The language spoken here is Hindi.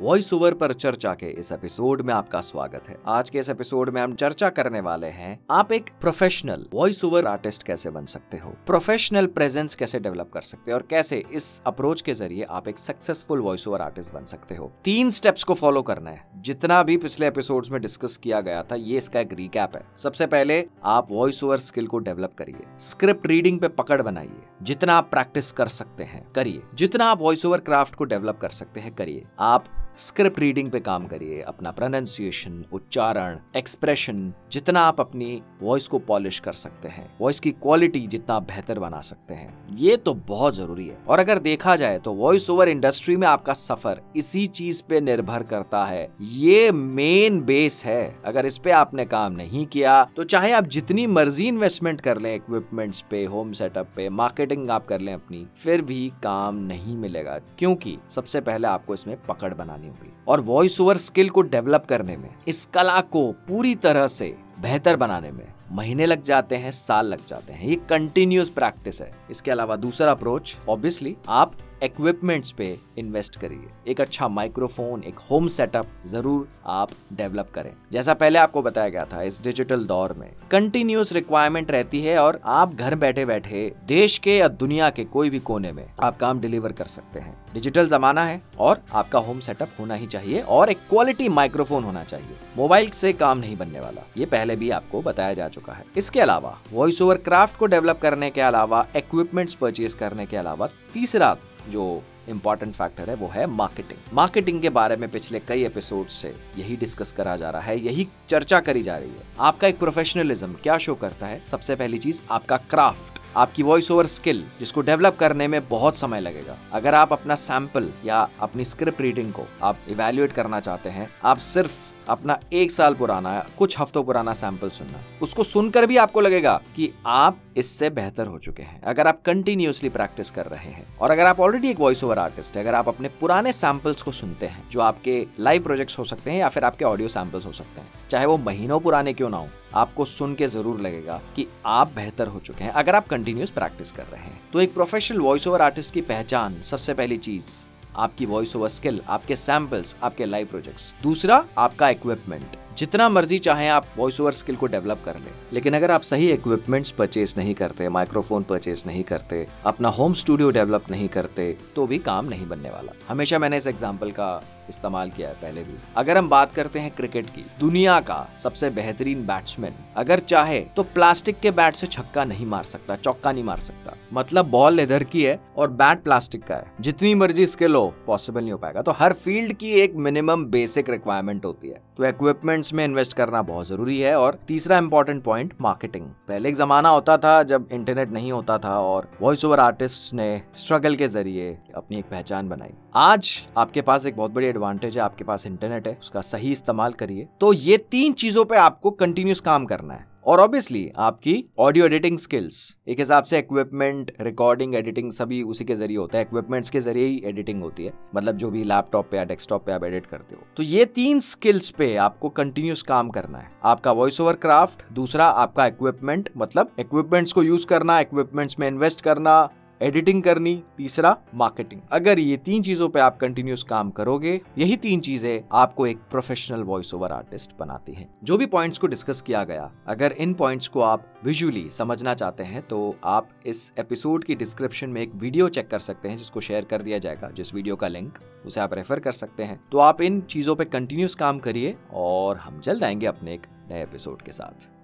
वॉइस ओवर पर चर्चा के इस एपिसोड में आपका स्वागत है। आज के इस एपिसोड में हम चर्चा करने वाले हैं, आप एक प्रोफेशनल वॉइस ओवर आर्टिस्ट कैसे बन सकते हो? प्रोफेशनल प्रेजेंस कैसे डेवलप कर सकते हो? और कैसे इस अप्रोच के ज़रिए आप एक सक्सेसफुल वॉइस ओवर आर्टिस्ट बन सकते हो? तीन स्टेप्स को फॉलो करना है। जितना भी पिछले एपिसोड में डिस्कस किया गया था, ये इसका एक रिकैप है। सबसे पहले आप वॉइस ओवर स्किल को डेवलप करिए। स्क्रिप्ट रीडिंग पे पकड़ बनाइए। जितना आप प्रैक्टिस कर सकते हैं, करिए। जितना आप वॉइस ओवर क्राफ्ट को डेवलप कर सकते हैं, करिए। आप स्क्रिप्ट रीडिंग पे काम करिए, अपना प्रोनाउंसिएशन उच्चारण एक्सप्रेशन जितना आप अपनी वॉइस को पॉलिश कर सकते हैं वॉइस की क्वालिटी जितना बेहतर बना सकते हैं, ये तो बहुत ज़रूरी है। और अगर देखा जाए तो वॉइस ओवर इंडस्ट्री में आपका सफ़र इसी चीज़ पे निर्भर करता है, ये मेन बेस है। अगर इस पे आपने काम नहीं किया तो चाहे आप जितनी मर्ज़ी इन्वेस्टमेंट कर लें इक्विपमेंट्स पे होम सेटअप पे मार्केटिंग आप कर लें अपनी, फिर भी काम नहीं मिलेगा। क्योंकि सबसे पहले आपको इसमें पकड़ बनानी करनी हुई। और वॉइस ओवर स्किल को डेवलप करने में, इस कला को पूरी तरह से बेहतर बनाने में महीने लग जाते हैं, साल लग जाते हैं। ये कंटिन्यूस प्रैक्टिस है। इसके अलावा दूसरा अप्रोच ऑब्वियसली आप इक्विपमेंट्स पे इन्वेस्ट करिए। एक अच्छा माइक्रोफोन एक होम सेटअप ज़रूर आप डेवलप करें। जैसा पहले आपको बताया गया था, इस डिजिटल दौर में कंटिन्यूस रिक्वायरमेंट रहती है और आप घर बैठे बैठे देश के या दुनिया के कोई भी कोने में आप काम डिलीवर कर सकते हैं। डिजिटल जमाना है और आपका होम सेटअप होना ही चाहिए और एक क्वालिटी माइक्रोफोन होना चाहिए। मोबाइल से काम नहीं बनने वाला। ये पहले भी आपको बताया जा चुका है। इसके अलावा वॉइस ओवर क्राफ्ट को डेवलप करने के अलावा इक्विपमेंट्स परचेज करने के अलावा, तीसरा जो इंपॉर्टेंट फैक्टर है, वो है मार्केटिंग मार्केटिंग के बारे में पिछले कई एपिसोड से यही डिस्कस करा जा रहा है, यही चर्चा करी जा रही है। आपका एक प्रोफेशनलिज्म क्या शो करता है? सबसे पहली चीज़, आपका क्राफ्ट आपकी वॉइस ओवर स्किल जिसको डेवलप करने में बहुत समय लगेगा। अगर आप अपना सैंपल या अपनी स्क्रिप्ट रीडिंग को आप इवेल्युएट करना चाहते हैं, आप सिर्फ़ अपना एक साल पुराना, कुछ हफ्तों पुराना सैंपल सुनना। उसको सुनकर भी आपको लगेगा कि आप इससे बेहतर हो चुके हैं, अगर आप कंटिन्यूसली प्रैक्टिस कर रहे हैं। और अगर आप ऑलरेडी एक वॉइस ओवर आर्टिस्ट है, अगर आप अपने पुराने सैंपल्स को सुनते हैं, जो आपके लाइव प्रोजेक्ट्स हो सकते हैं या फिर आपके ऑडियो सैंपल्स हो सकते हैं, चाहे वो महीनों पुराने क्यों ना हो, आपको सुन के ज़रूर लगेगा कि आप बेहतर हो चुके हैं, अगर आप कंटिन्यूस प्रैक्टिस कर रहे हैं। तो एक प्रोफेशनल वॉइस ओवर आर्टिस्ट की पहचान सबसे पहली चीज़ आपकी वॉइस ओवर स्किल आपके सैंपल्स आपके लाइव प्रोजेक्ट्स दूसरा, आपका इक्विपमेंट जितना मर्ज़ी चाहे आप वॉइस ओवर स्किल को डेवलप कर ले, लेकिन अगर आप सही इक्विपमेंट्स परचेज नहीं करते माइक्रोफोन परचेज नहीं करते, अपना होम स्टूडियो डेवलप नहीं करते तो भी काम नहीं बनने वाला. हमेशा मैंने इस एग्ज़ाम्पल का इस्तेमाल किया है पहले भी। अगर हम बात करते हैं क्रिकेट की, दुनिया का सबसे बेहतरीन बैट्समैन अगर चाहे तो प्लास्टिक के बैट से छक्का नहीं मार सकता चौका नहीं मार सकता। मतलब बॉल लेदर की है और बैट प्लास्टिक का है। जितनी मर्ज़ी स्किल हो पॉसिबल नहीं हो पाएगा। तो हर फ़ील्ड की एक मिनिमम बेसिक रिक्वायरमेंट होती है। तो इक्विपमेंट्स में इन्वेस्ट करना बहुत ज़रूरी है और तीसरा इंपॉर्टेंट पॉइंट मार्केटिंग पहले एक जमाना होता था जब इंटरनेट नहीं होता था और वॉइस ओवर आर्टिस्ट ने स्ट्रगल के ज़रिए अपनी एक पहचान बनाई। आज आपके पास एक बहुत बड़ी एडवांटेज है, आपके पास इंटरनेट है, उसका सही इस्तेमाल करिए। तो ये तीन चीज़ों पे आपको कंटिन्यूस काम करना है। और ऑब्वियसली आपकी ऑडियो एडिटिंग स्किल्स एक हिसाब से इक्विपमेंट रिकॉर्डिंग एडिटिंग सभी उसी के ज़रिए होता है। इक्विपमेंट्स के ज़रिए ही एडिटिंग होती है। मतलब जो भी लैपटॉप पे या डेस्कटॉप पे आप एडिट करते हो। तो ये तीन स्किल्स पे आपको कंटिन्यूस काम करना है। आपका वॉइस ओवर क्राफ्ट दूसरा आपका इक्विपमेंट मतलब इक्विपमेंट्स को यूज़ करना इक्विपमेंट्स में इन्वेस्ट करना एडिटिंग करनी, तीसरा मार्केटिंग। अगर ये तीन चीज़ों पे आप कंटिन्यूस काम करोगे, यही तीन चीज़ें आपको एक प्रोफेशनल वॉइस ओवर आर्टिस्ट बनाती हैं। जो भी पॉइंट्स को डिस्कस किया गया, अगर इन पॉइंट्स को आप विजुअली समझना चाहते हैं तो आप इस एपिसोड की डिस्क्रिप्शन में एक वीडियो चेक कर सकते हैं, जिसको शेयर कर दिया जाएगा, जिस वीडियो का लिंक उसे आप रेफर कर सकते हैं। तो आप इन चीज़ों पर कंटिन्यूस काम करिए, और हम जल्द आएँगे अपने एक नए एपिसोड के साथ।